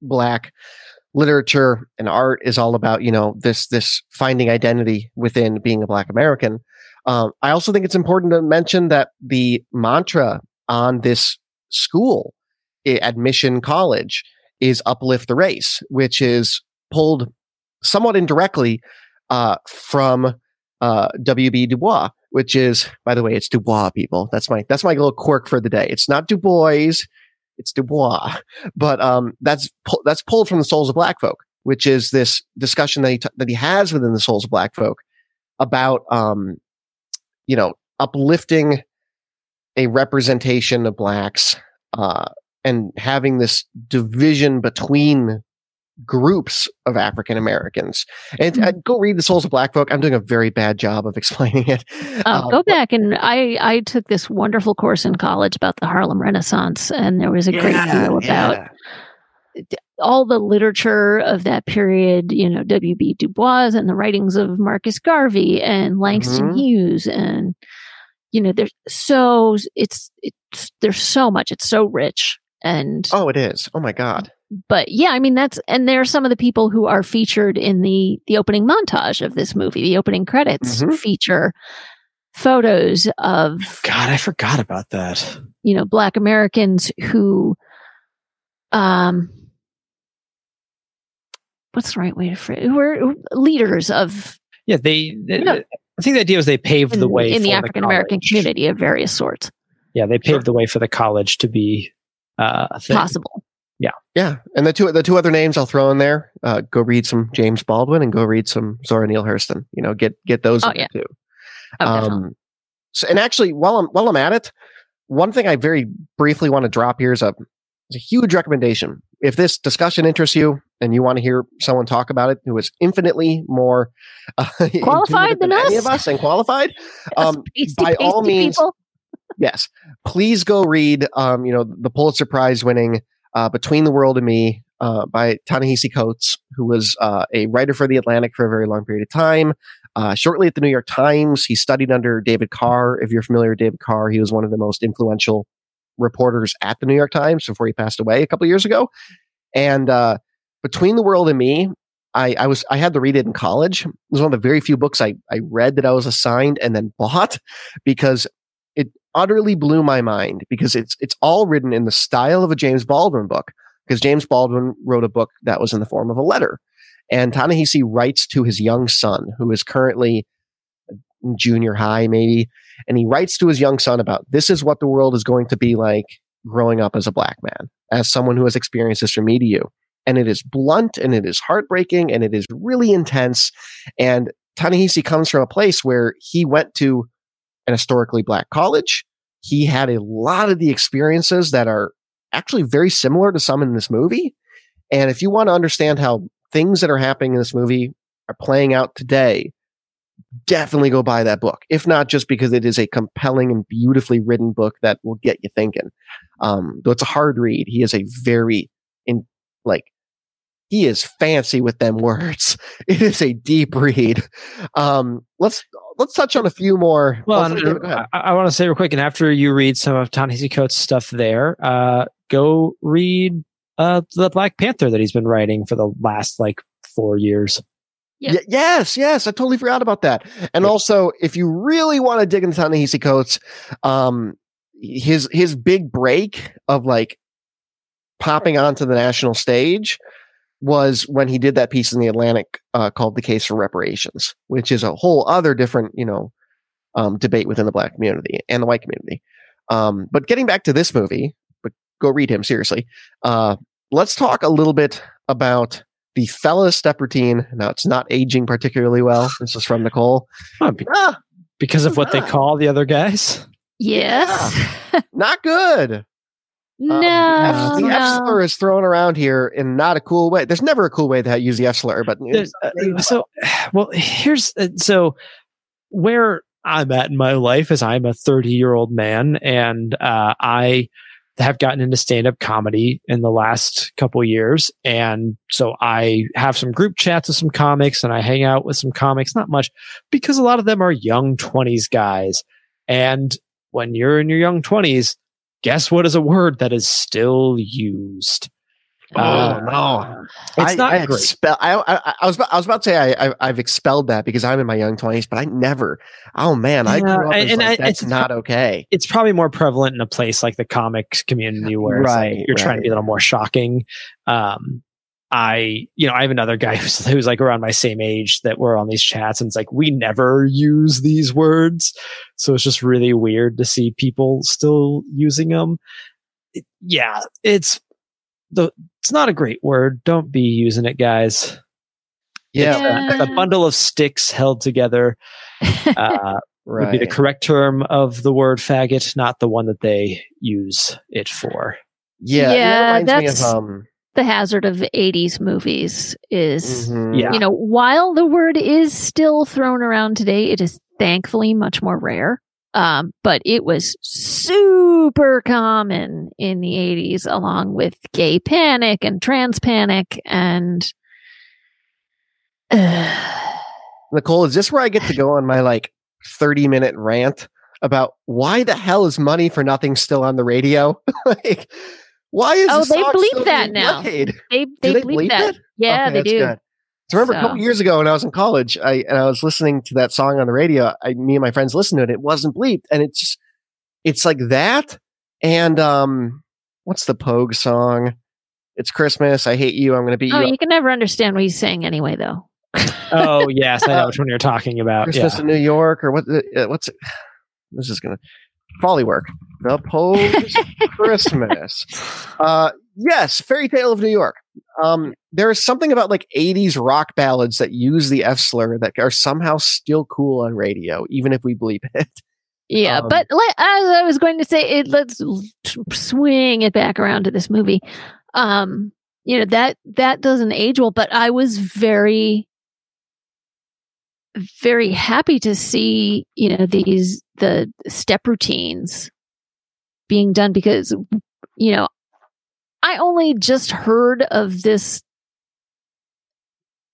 black literature and art is all about you know this this finding identity within being a black american um, i also think it's important to mention that the mantra on this school admission college is uplift the race which is pulled somewhat indirectly uh, from uh, wb du bois which is by the way it's dubois people. That's my that's my little quirk for the day. It's not du bois it's Dubois, but um, that's pu- that's pulled from the Souls of Black Folk, which is this discussion that he t- that he has within the Souls of Black Folk about um, you know, uplifting a representation of blacks uh, and having this division between groups of African Americans. And mm-hmm. uh, go read the Souls of Black Folk. I'm doing a very bad job of explaining it. Oh, um, go back and I I took this wonderful course in college about the Harlem Renaissance, and there was a yeah, great deal about. Yeah. All the literature of that period, you know, W.B. Du Bois and the writings of Marcus Garvey and Langston mm-hmm. Hughes, and you know, there's so it's it's there's so much. It's so rich, and oh, it is. Oh my god but yeah, I mean that's and there are some of the people who are featured in the the opening montage of this movie. The opening credits mm-hmm. feature photos of God, I forgot about that. You know, black Americans who um what's the right way to phrase who are leaders of Yeah, they, they yeah. I think the idea was they paved in, the way in the African American community of various sorts. Yeah, they paved sure. the way for the college to be uh, possible. Yeah. Yeah. And the two the two other names I'll throw in there, uh, go read some James Baldwin and go read some Zora Neale Hurston. You know, get get those oh, yeah. too. Oh, um so and actually while I'm while I'm at it, one thing I very briefly want to drop here is a is a huge recommendation. If this discussion interests you and you want to hear someone talk about it who is infinitely more uh, qualified than, than any of us and qualified, um, by all means, yes, please go read. Um, you know, the Pulitzer Prize winning uh, Between the World and Me uh, by Ta-Nehisi Coates, who was uh, a writer for The Atlantic for a very long period of time. Uh, shortly at the New York Times, he studied under David Carr. If you're familiar with David Carr, he was one of the most influential reporters at the New York Times before he passed away a couple years ago. And uh, Between the World and Me, I, I, was I had to read it in college. It was one of the very few books I, I read that I was assigned and then bought because utterly blew my mind because it's it's all written in the style of a James Baldwin book because James Baldwin wrote a book that was in the form of a letter. And Ta-Nehisi writes to his young son, who is currently uh, junior high, maybe. And he writes to his young son about this is what the world is going to be like growing up as a black man, as someone who has experienced this from me to you. And it is blunt and it is heartbreaking and it is really intense. And Ta-Nehisi comes from a place where he went to an historically black college. He had a lot of the experiences that are actually very similar to some in this movie. And if you want to understand how things that are happening in this movie are playing out today, definitely go buy that book. If not just because it is a compelling and beautifully written book that will get you thinking. Um, though it's a hard read, he is a very in like he is fancy with them words. It is a deep read. Um, let's let's touch on a few more. Well, I, I, want to say real quick, and after you read some of Ta-Nehisi Coates' stuff there, uh, go read uh, the Black Panther that he's been writing for the last like four years. Yep. Y- yes, yes, I totally forgot about that. And yep. also, if you really want to dig into Ta-Nehisi Coates, um, his his big break of like popping onto the national stage was when he did that piece in the Atlantic uh, called "The Case for Reparations," which is a whole other different, you know, um, debate within the black community and the white community. Um, but getting back to this movie, but go read him seriously. Uh, let's talk a little bit about the fella step routine. Now it's not aging particularly well. This is from Nicole. Oh, be- ah, because of what ah. they call the other guys. Yes. Yeah. not good. Um, no, the F slur is thrown around here in not a cool way. There's never a cool way to use the F slur, but uh, so well. Here's uh, so where I'm at in my life is I'm a 30 year old man, and uh, I have gotten into stand up comedy in the last couple years. And so I have some group chats with some comics and I hang out with some comics, not much because a lot of them are young 20s guys. And when you're in your young 20s, guess what is a word that is still used? Oh uh, no, it's I, not I great. I, I, I, was about, I was about to say I, I have expelled that because I'm in my young twenties, but I never. Oh man, I grew up and, and like, that's it's not okay. It's probably more prevalent in a place like the comics community where right, like you're right. trying to be a little more shocking. Um, I, you know, I have another guy who's, who's like around my same age that we're on these chats and it's like, we never use these words. So it's just really weird to see people still using them. It, yeah, it's the, it's not a great word. Don't be using it, guys. Yeah. It's a, a bundle of sticks held together. Uh, right. Would be the correct term of the word faggot, not the one that they use it for. Yeah. Yeah. That's, of, um, the hazard of 80s movies is mm-hmm. yeah. you know while the word is still thrown around today it is thankfully much more rare um, but it was super common in the 80s along with gay panic and trans panic and uh, nicole is this where i get to go on my like 30 minute rant about why the hell is money for nothing still on the radio like why is oh they bleep that now? Played? They they, they bleep, bleep that. It? Yeah, okay, they do. Good. So remember so. a couple years ago when I was in college, I and I was listening to that song on the radio. I, me and my friends listened to it. It wasn't bleeped, and it's just, it's like that. And um, what's the Pogue song? It's Christmas. I hate you. I'm going to beat oh, you. Oh, you can never understand what he's saying anyway, though. oh yes, I know which one you're talking about. Christmas yeah. in New York, or what? Uh, what's it? This is gonna folly work. The Pogues' Christmas. Uh, yes, Fairy Tale of New York. Um, there is something about like 80s rock ballads that use the F slur that are somehow still cool on radio, even if we bleep it. Yeah, um, but let, as I was going to say, it, let's swing it back around to this movie. Um, you know that that doesn't age well, but I was very, very happy to see you know these the step routines being done because you know I only just heard of this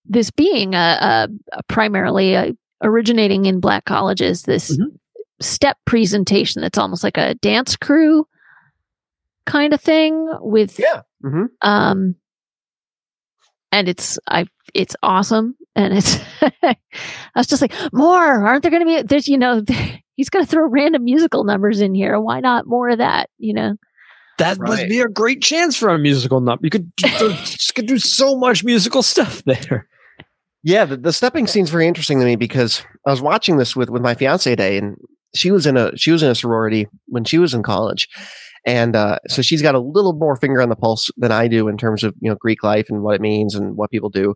this being a, a, a primarily a, originating in black colleges this mm-hmm. step presentation that's almost like a dance crew kind of thing with yeah mm-hmm. um and it's i it's awesome and it's i was just like more aren't there going to be there's you know he's going to throw random musical numbers in here why not more of that you know that right. must be a great chance for a musical number. You could, you could do so much musical stuff there. Yeah, the, the stepping scene's very interesting to me because I was watching this with with my fiance today, and she was in a she was in a sorority when she was in college, and uh, so she's got a little more finger on the pulse than I do in terms of you know Greek life and what it means and what people do.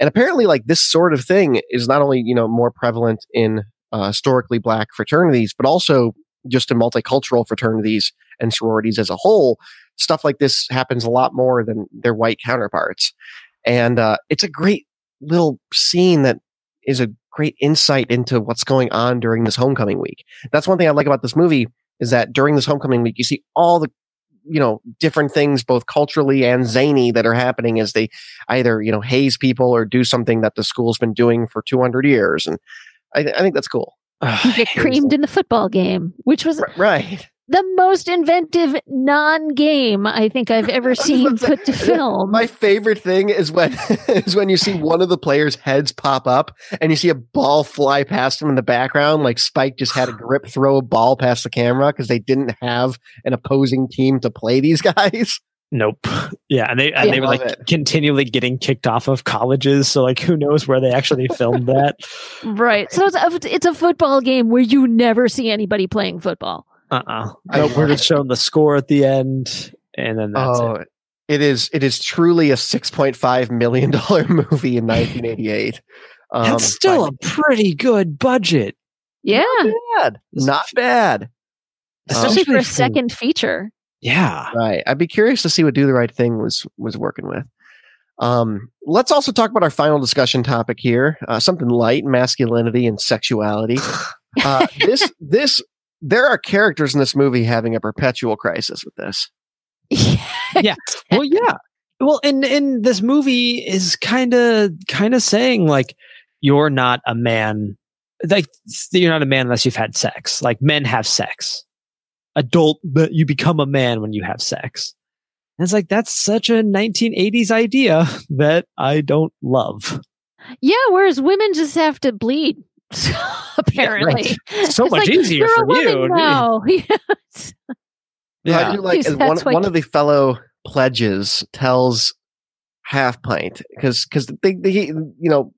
And apparently, like this sort of thing is not only you know more prevalent in uh, historically black fraternities, but also just in multicultural fraternities and sororities as a whole. Stuff like this happens a lot more than their white counterparts, and uh, it's a great little scene that is a great insight into what's going on during this homecoming week. That's one thing I like about this movie is that during this homecoming week, you see all the you know different things both culturally and zany that are happening as they either you know haze people or do something that the school's been doing for 200 years and i, I think that's cool you get creamed in the football game which was R- right the most inventive non-game I think I've ever seen put to film. My favorite thing is when is when you see one of the players' heads pop up and you see a ball fly past him in the background, like Spike just had a grip throw a ball past the camera because they didn't have an opposing team to play these guys. Nope. Yeah, and they and I they were like it. continually getting kicked off of colleges. So like, who knows where they actually filmed that? right. So it's a, it's a football game where you never see anybody playing football. Uh uh I Nope. We're love just showing the score at the end, and then that's oh, it. it is it is truly a six point five million dollar movie in nineteen eighty eight. Um, That's still a pretty good budget, Yeah. not bad. Not bad. Especially for a second feature. Yeah. Right. I'd be curious to see what Do the Right Thing was was working with. Um, let's also talk about our final discussion topic here. Uh, something light, masculinity and sexuality. Uh, this this there are characters in this movie having a perpetual crisis with this. yeah. Well, yeah. Well, and and this movie is kind of kind of saying like you're not a man. Like you're not a man unless you've had sex. Like men have sex. Adult, but you become a man when you have sex. And it's like that's such a 1980s idea that I don't love. Yeah, whereas women just have to bleed. apparently. So It's much like, easier for you. now. Yes. I do like Because one one of the fellow pledges tells Half Pint because because they, they you know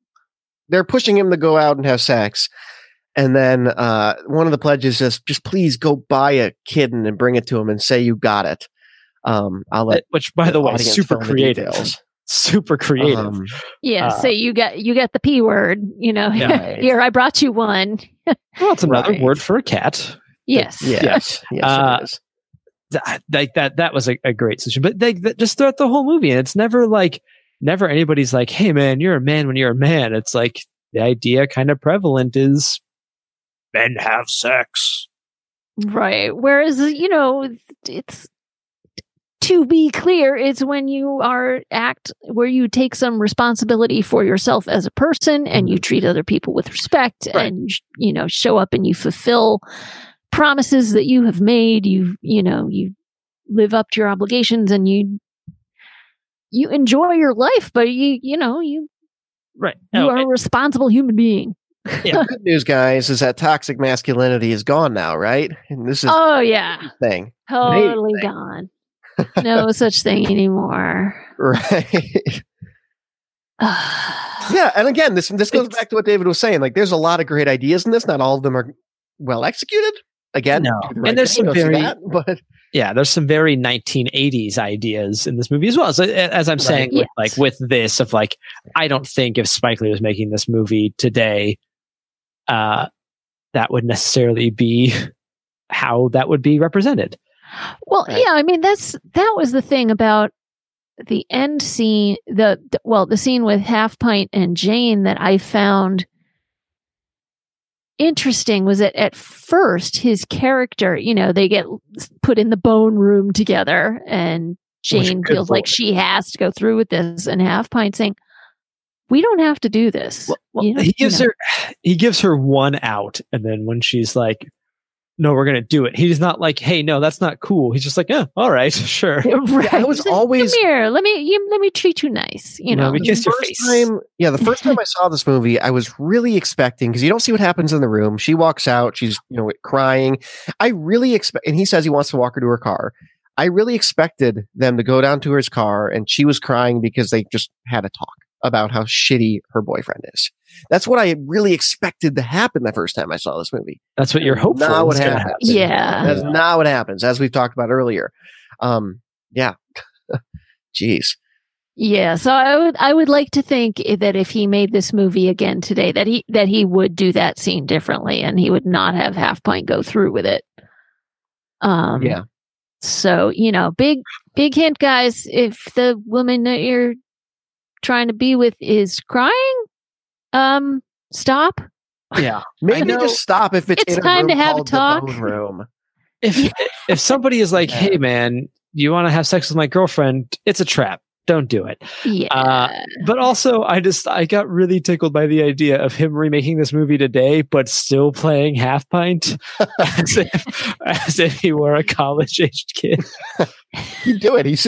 they're pushing him to go out and have sex, and then uh, one of the pledges just just please go buy a kitten and bring it to him and say you got it. Um, I'll let Which, by the way, super fill in the creative. Super creative. Um, Yeah, Uh, so you got you got the p word. You know, Yeah. here I brought you one. well, it's another right. word for a cat. Yes. yes, yes, Uh, it is. that like that that was a, a great solution but they that just throughout the whole movie and it's never like never anybody's like hey man you're a man when you're a man it's like the idea kind of prevalent is men have sex Right. Whereas, you know, it's to be clear, it's when you are act where you take some responsibility for yourself as a person and you mm-hmm. treat other people with respect Right. and you know show up and you fulfill promises that you have made. You you know you live up to your obligations and you you enjoy your life, but you you know you right you Oh, are a responsible human being. Yeah. Good news, guys, is that toxic masculinity is gone now, right? And this is Oh yeah, thing, totally thing. gone. No such thing anymore. right? Yeah, and again, this this goes back to what David was saying. Like, there's a lot of great ideas in this. Not all of them are well executed. Again, No. do the And there's thing, some very- that, but yeah there's some very 1980s ideas in this movie as well so as i'm saying with, Yes. like with this of like i don't think if spike lee was making this movie today uh that would necessarily be how that would be represented Well, Right. yeah, I mean that's that was the thing about the end scene, the, the well, the scene with Half Pint and Jane that I found interesting was that at first his character, you know, they get put in the bone room together and Jane feels like she has to go through with this and Half Pint saying, "We don't have to do this." Well, You know- he you gives know. her he gives her one out, and then when she's like, "No, we're gonna do it," he's not like, "Hey, no, that's not cool." He's just like, "Yeah, all right, sure." right. I was He's like, always- come here. Let me you, let me treat you nice. You No, know, we kiss your first face. time, yeah, the first time I saw this movie, I was really expecting because you don't see what happens in the room. She walks out, she's you know crying. I really expect, and he says he wants to walk her to her car. I really expected them to go down to his car, and she was crying because they just had a talk. About how shitty her boyfriend is. That's what I really expected to happen the first time I saw this movie. That's what you're hopeful. Not what is gonna happens. happen. Yeah. That's not what happens, as we've talked about earlier. Um, yeah. Jeez. Yeah, so I would I would like to think that if he made this movie again today, that he that he would do that scene differently, and he would not have Half Pint go through with it. Um, Yeah. So you know, big big hint, guys. If the woman that you're trying to be with is crying, um, stop. Yeah. Maybe know- just stop if it's, It's in a time room to have a talk. room. If if somebody is like, Yeah. "Hey, man, you want to have sex with my girlfriend?" It's a trap. Don't do it. Yeah, Uh, But also, I just I got really tickled by the idea of him remaking this movie today, but still playing Half Pint as if as if he were a college aged kid. You do it. He's.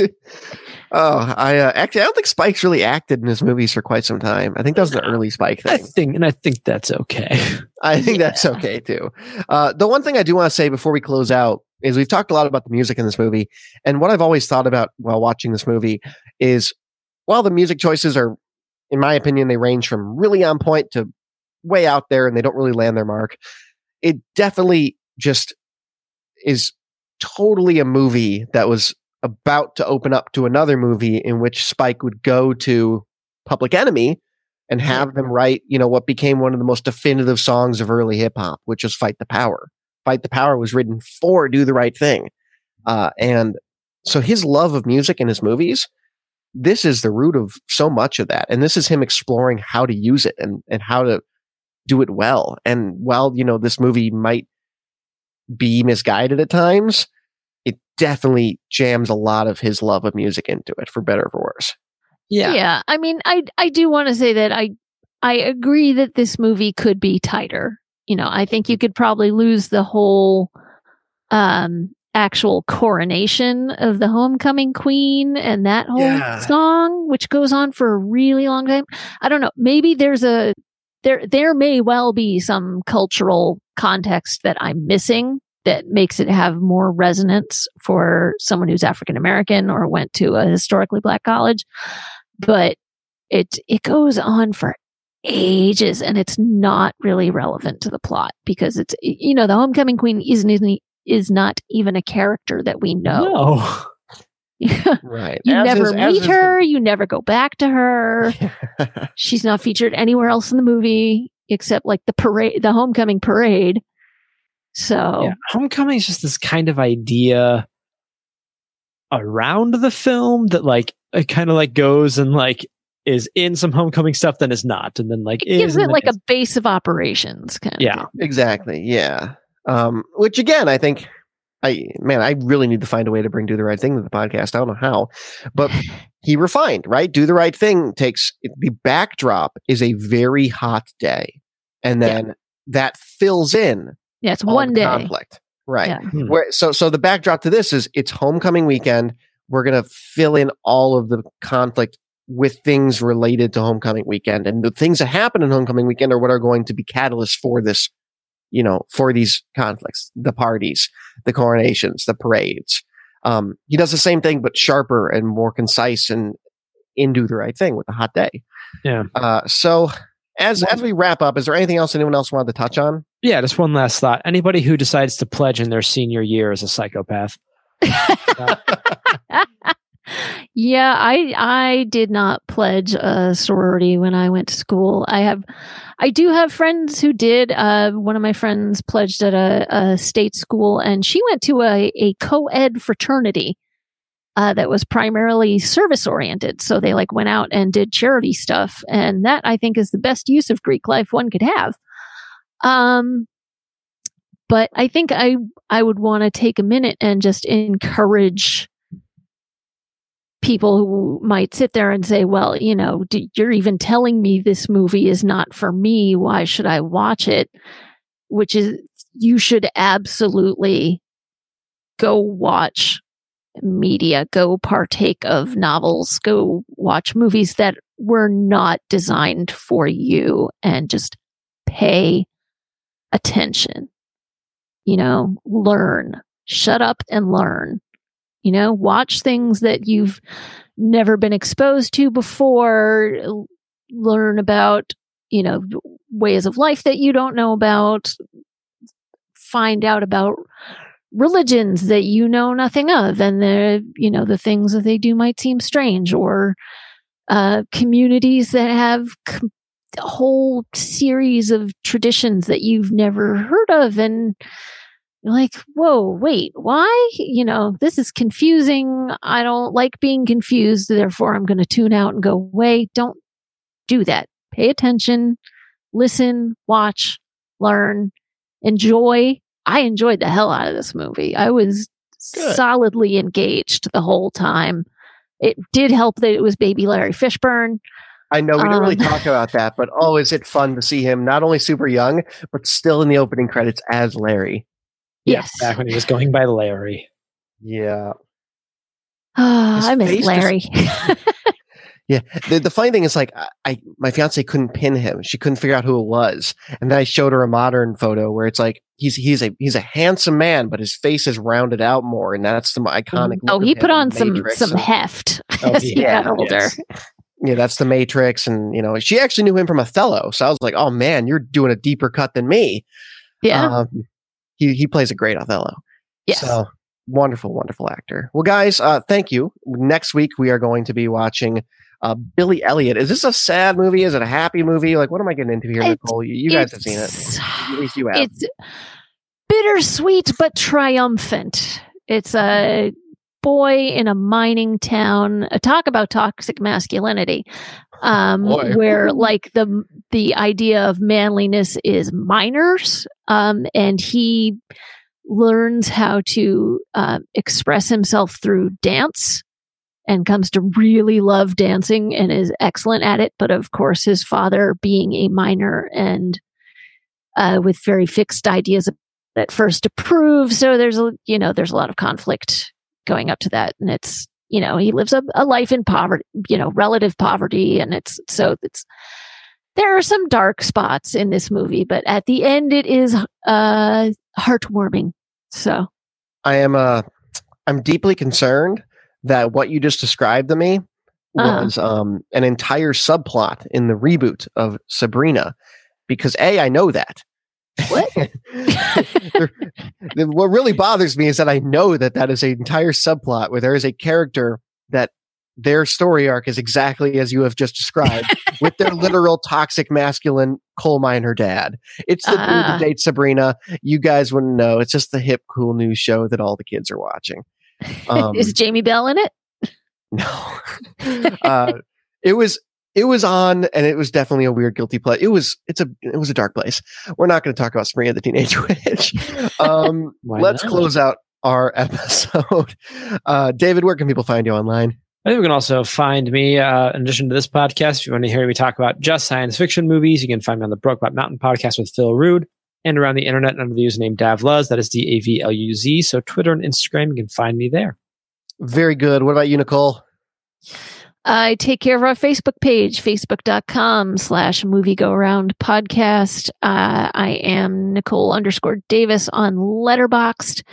Oh, I uh, actually I don't think Spike's really acted in his movies for quite some time. I think that was the early Spike I thing. think, and I think that's okay. I think that's okay too. Uh, the one thing I do want to say before we close out is we've talked a lot about the music in this movie, and what I've always thought about while watching this movie is while the music choices are, in my opinion, they range from really on point to way out there, and they don't really land their mark. It definitely just is totally a movie that was about to open up to another movie in which Spike would go to Public Enemy and have them write, you know, what became one of the most definitive songs of early hip hop, which was Fight the Power. Fight the Power was written for Do the Right Thing. Uh, and so his love of music and his movies, this is the root of so much of that. And this is him exploring how to use it and, and how to do it well. And while, you know, this movie might be misguided at times, it definitely jams a lot of his love of music into it, for better or for worse. yeah. Yeah. I mean, I I do want to say that I I agree that this movie could be tighter. You know, I think you could probably lose the whole um actual coronation of the homecoming queen and that whole Yeah. song which goes on for a really long time. I don't know. Maybe there's a there there may well be some cultural context that I'm missing that makes it have more resonance for someone who's African American or went to a historically black college. But it it goes on for ages and it's not really relevant to the plot because it's you know the homecoming queen isn't, isn't is not even a character that we know. No. Right. you As never is- meet her, you never go back to her. She's not featured anywhere else in the movie except like the parade, the homecoming parade. So Yeah. Homecoming is just this kind of idea around the film that like it kind of like goes and like is in some homecoming stuff, then is not, and then like is gives it then like a base of operations kind of. yeah. exactly. Yeah. Um, which again, I think I man, I really need to find a way to bring do the right thing to the podcast. I don't know how, but he refined, right? Do the right thing takes the backdrop is a very hot day. And then that fills in Yeah, it's one day. conflict. Right. Yeah. Hmm. Where so so the backdrop to this is it's homecoming weekend. We're gonna fill in all of the conflict with things related to homecoming weekend. And the things that happen in homecoming weekend are what are going to be catalysts for this, you know, for these conflicts, the parties, the coronations, the parades. Um, he does the same thing, but sharper and more concise and in do the right thing with the hot day. Yeah. Uh, so as as we wrap up, is there anything else anyone else wanted to touch on? Yeah, just one last thought. Anybody who decides to pledge in their senior year is a psychopath. yeah, I I did not pledge a sorority when I went to school. I have I do have friends who did. Uh, one of my friends pledged at a, a state school, and she went to a, a co-ed fraternity uh, that was primarily service oriented. So they like went out and did charity stuff, and that I think is the best use of Greek life one could have. Um, but I think I I would want to take a minute and just encourage people who might sit there and say, well, you know, d- you're even telling me this movie is not for me. Why should I watch it? Which is, you should absolutely go watch media, go partake of novels, go watch movies that were not designed for you and just pay attention. You know, learn, shut up and learn. You know, watch things that you've never been exposed to before. learn about, you know, ways of life that you don't know about, find out about religions that you know nothing of and the you know the things that they do might seem strange or uh, communities that have com- a whole series of traditions that you've never heard of and you're like whoa wait why? You know this is confusing. I don't like being confused therefore i'm going to tune out and go away. Don't do that. Pay attention listen watch learn enjoy I enjoyed the hell out of this movie. I was Good. solidly engaged the whole time. It did help that it was baby Larry Fishburne. I know we didn't um, really talk about that, but oh, is it fun to see him not only super young, but still in the opening credits as Larry. Yes. Back when he was going by Larry. Yeah. Oh, I miss Larry. Just, Yeah. The, the funny thing is, like, I my fiance couldn't pin him. She couldn't figure out who it was, and then I showed her a modern photo where it's like he's he's a he's a handsome man, but his face is rounded out more, and that's the iconic. Oh, he put on some some and, heft oh, as he got older. Yes. Yeah, that's the Matrix, and you know she actually knew him from Othello, so I was like, "Oh man, you're doing a deeper cut than me." Yeah, um, he he plays a great Othello. Yes. So wonderful, wonderful actor. Well, guys, uh, thank you. Next week we are going to be watching uh, Billy Elliot. Is this a sad movie? Is it a happy movie? Like, what am I getting into here, it's, Nicole? You, you guys have seen it. At least you have. It's bittersweet but triumphant. It's a boy in a mining town. A talk about toxic masculinity, um, where like the the idea of manliness is miners, um, and he learns how to uh, express himself through dance and comes to really love dancing and is excellent at it. But of course, his father being a miner and uh, with very fixed ideas at first approves. So there's a, you know, there's a lot of conflict going up to that. And it's, you know, he lives a, a life in poverty, you know, relative poverty. And it's, so it's, there are some dark spots in this movie, but at the end it is, uh, heartwarming. So I am, uh, I'm deeply concerned that what you just described to me uh-huh. was um, an entire subplot in the reboot of Sabrina. Because A, I know that. What? what really bothers me is that I know that that is an entire subplot where there is a character that their story arc is exactly as you have just described with their literal toxic masculine coal miner dad. It's the uh. dude that uh-huh. dates Sabrina. You guys wouldn't know. It's just the hip, cool new show that all the kids are watching. Um, Is Jamie Bell in it? No. uh, it was it was on and it was definitely a weird guilty pleasure. It was it's a it was a dark place. We're not going to talk about Sabrina the Teenage Witch. Um, let's not? close out our episode. Uh, David, where can people find you online? I think you can also find me, uh, in addition to this podcast, if you want to hear me talk about just science fiction movies, you can find me on the Brokeback Mountain podcast with Phil Rude and around the internet under the username Davluz. That is D A V L U Z. So Twitter and Instagram, you can find me there. Very good. What about you, Nicole? I take care of our Facebook page, facebook.com slash movie go around podcast. Uh, I am Nicole underscore Davis on Letterboxd.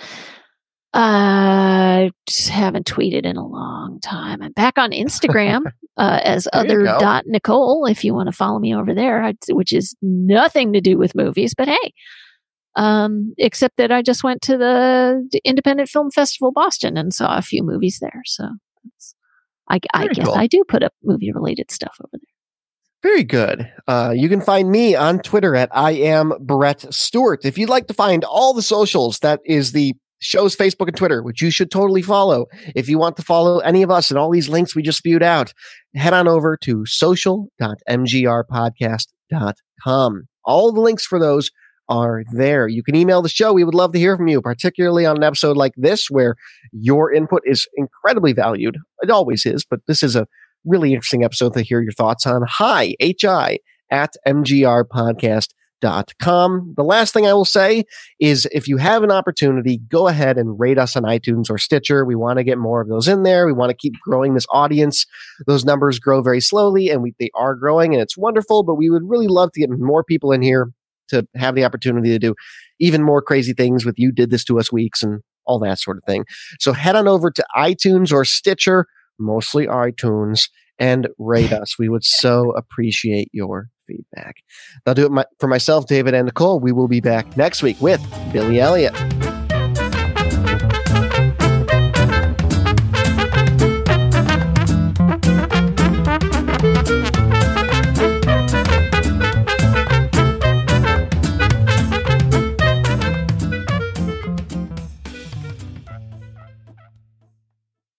I uh, haven't tweeted in a long time. I'm back on Instagram uh, as other dot Nicole. If you want to follow me over there, which is nothing to do with movies, but hey, um, except that I just went to the Independent Film Festival Boston and saw a few movies there. So I, I guess cool. I do put up movie related stuff over there. Very good. Uh, you can find me on Twitter at I am Brett Stewart. If you'd like to find all the socials, that is the show's Facebook and Twitter, which you should totally follow. If you want to follow any of us and all these links we just spewed out, head on over to social.mgrpodcast.com. All the links for those are there. You can email the show. We would love to hear from you, particularly on an episode like this where your input is incredibly valued. It always is, but this is a really interesting episode to hear your thoughts on. Hi, hi at mgrpodcast com. The last thing I will say is if you have an opportunity, go ahead and rate us on iTunes or Stitcher. We want to get more of those in there. We want to keep growing this audience. Those numbers grow very slowly and we, they are growing and it's wonderful, but we would really love to get more people in here to have the opportunity to do even more crazy things with you did this to us weeks and all that sort of thing. So head on over to iTunes or Stitcher, mostly iTunes, and rate us. We would so appreciate your feedback. That'll do it for myself, David, and Nicole. We will be back next week with Billy Elliot.